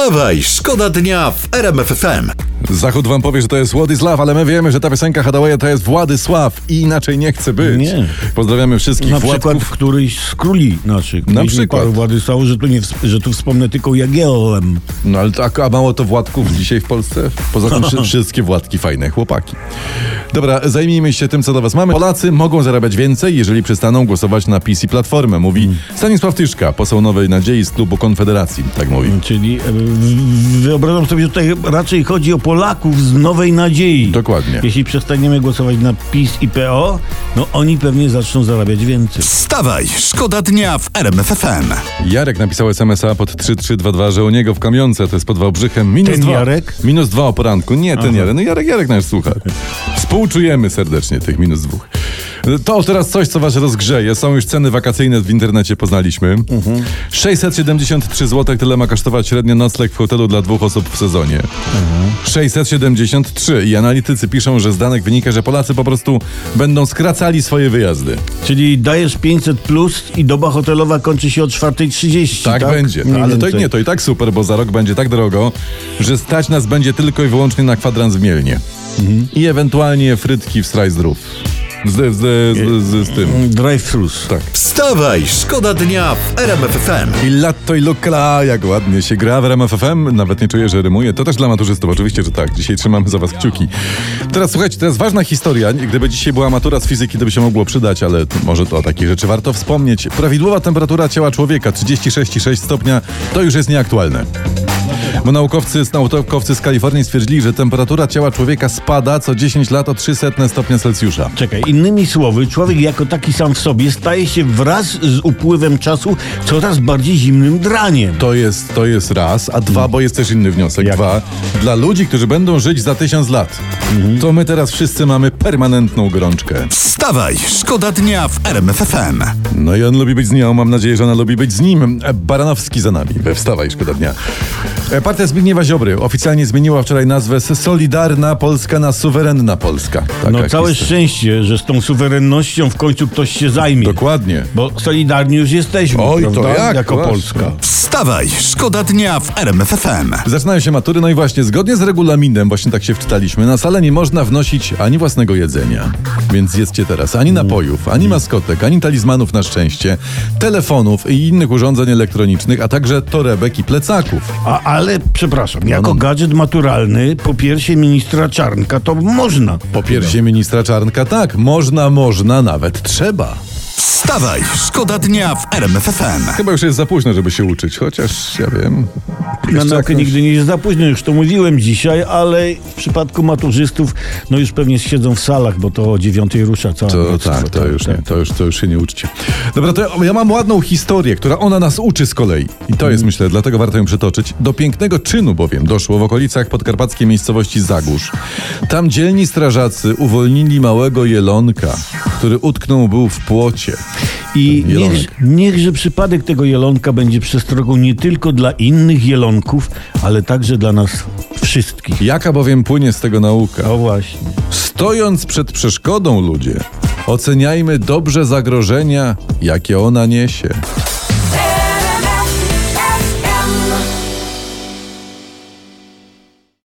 Wstawaj, szkoda dnia w RMF FM. Zachód wam powie, że to jest Władysław, ale my wiemy, że ta piosenka Hadawaya to jest Władysław i inaczej nie chce być. Nie. Pozdrawiamy wszystkich Na przykład Władków. któryś z króli naszych. Na przykład. paru Władysławów, że tu, nie, że tu wspomnę tylko Jagiełłem. No ale tak, a mało to Władków dzisiaj w Polsce? Poza tym wszy- wszystkie Władki fajne, chłopaki. Dobra, zajmijmy się tym, co do was mamy. Polacy mogą zarabiać więcej, jeżeli przestaną głosować na PiS i Platformę, mówi Mm. Stanisław Tyszka, poseł Nowej Nadziei z klubu Konfederacji, tak mówi. Czyli wyobrażam sobie, że tutaj raczej chodzi o Polaków z Nowej Nadziei. Dokładnie. Jeśli przestaniemy głosować na PiS i PO, no oni pewnie zaczną zarabiać więcej. Wstawaj, szkoda dnia w RMF FM. Jarek napisał SMS-a pod 3322, że u niego w kamionce, to jest pod Wałbrzychem, minus Ten dwa. Jarek? Minus dwa o poranku. Nie, ten Jarek. No Jarek, Jarek nasz słucha. Współczujemy serdecznie tych minus dwóch. To teraz coś, co was rozgrzeje. Są już ceny wakacyjne w internecie, poznaliśmy. 673 zł tyle ma kosztować średnio nocleg w hotelu dla dwóch osób w sezonie. 673 i analitycy piszą, że z danych wynika, że Polacy po prostu będą skracali swoje wyjazdy. Czyli dajesz 500 plus i doba hotelowa kończy się o 4.30. Tak, Tak, będzie. Ale to więcej. nie, to i tak super, bo za rok będzie tak drogo, że stać nas będzie tylko i wyłącznie na kwadrans w Mielnie. I ewentualnie frytki w Strajzdrów. Z, z, z, z, z tym. Drive-thrus. Tak. Wstawaj, szkoda dnia w RMF FM. I latto i lukla, jak ładnie się gra w RMF FM. Nawet nie czuję, że rymuje. To też dla maturzystów, oczywiście, że tak. Dzisiaj trzymamy za was kciuki. Teraz słuchajcie, teraz ważna historia. Gdyby dzisiaj była matura z fizyki, to by się mogło przydać, ale to, może to o takich rzeczy warto wspomnieć. Prawidłowa temperatura ciała człowieka 36,6 stopnia to już jest nieaktualne. Bo naukowcy, naukowcy z Kalifornii stwierdzili, że temperatura ciała człowieka spada co 10 lat o 300 stopnia Celsjusza. Czekaj, innymi słowy, człowiek jako taki sam w sobie staje się wraz z upływem czasu coraz bardziej zimnym draniem. To jest, to jest raz, a dwa, bo jest też inny wniosek. Jak? Dwa, dla ludzi, którzy będą żyć za tysiąc lat, to my teraz wszyscy mamy permanentną gorączkę. Wstawaj, szkoda dnia w RMF FM. No i on lubi być z nią, mam nadzieję, że ona lubi być z nim. Baranowski za nami, we wstawaj, szkoda dnia. E, Partia Zbigniewa Ziobry oficjalnie zmieniła wczoraj nazwę z Solidarna Polska na Suwerenna Polska. Taka No całe historia. szczęście, że z tą suwerennością w końcu ktoś się zajmie. Dokładnie. Bo solidarni już jesteśmy, Oj, to prawda? jak? Jako Właśnie. Polska. Wstawaj, szkoda dnia w RMF FM. Zaczynają się matury, no i właśnie, zgodnie z regulaminem, właśnie tak się wczytaliśmy, na salę nie można wnosić ani własnego jedzenia. Więc jedzcie teraz ani napojów, ani maskotek, ani talizmanów na szczęście, telefonów i innych urządzeń elektronicznych, a także torebek i plecaków. A, ale przepraszam, jako no. gadżet maturalny po piersie ministra Czarnka to można. Po piersie ministra Czarnka tak, można, można, nawet trzeba. Wstawaj, szkoda dnia w RMF FM. Chyba już jest za późno, żeby się uczyć, chociaż ja wiem. Na naukę jakoś- nigdy nie jest za późno, już to mówiłem dzisiaj, ale w przypadku maturzystów, no już pewnie siedzą w salach, bo to o dziewiątej rusza cała To tak, to już nie, to już, to już się nie uczcie. Dobra, to ja mam ładną historię, która ona nas uczy z kolei. I to jest, myślę, dlatego warto ją przytoczyć. Do pięknego czynu bowiem doszło w okolicach podkarpackiej miejscowości Zagórz. Tam dzielni strażacy uwolnili małego jelonka, który utknął był w płocie. I niech, niechże przypadek tego jelonka będzie przestrogą nie tylko dla innych jelonków, ale także dla nas wszystkich. Jaka bowiem płynie z tego nauka? O właśnie. Stojąc przed przeszkodą, ludzie, oceniajmy dobrze zagrożenia, jakie ona niesie.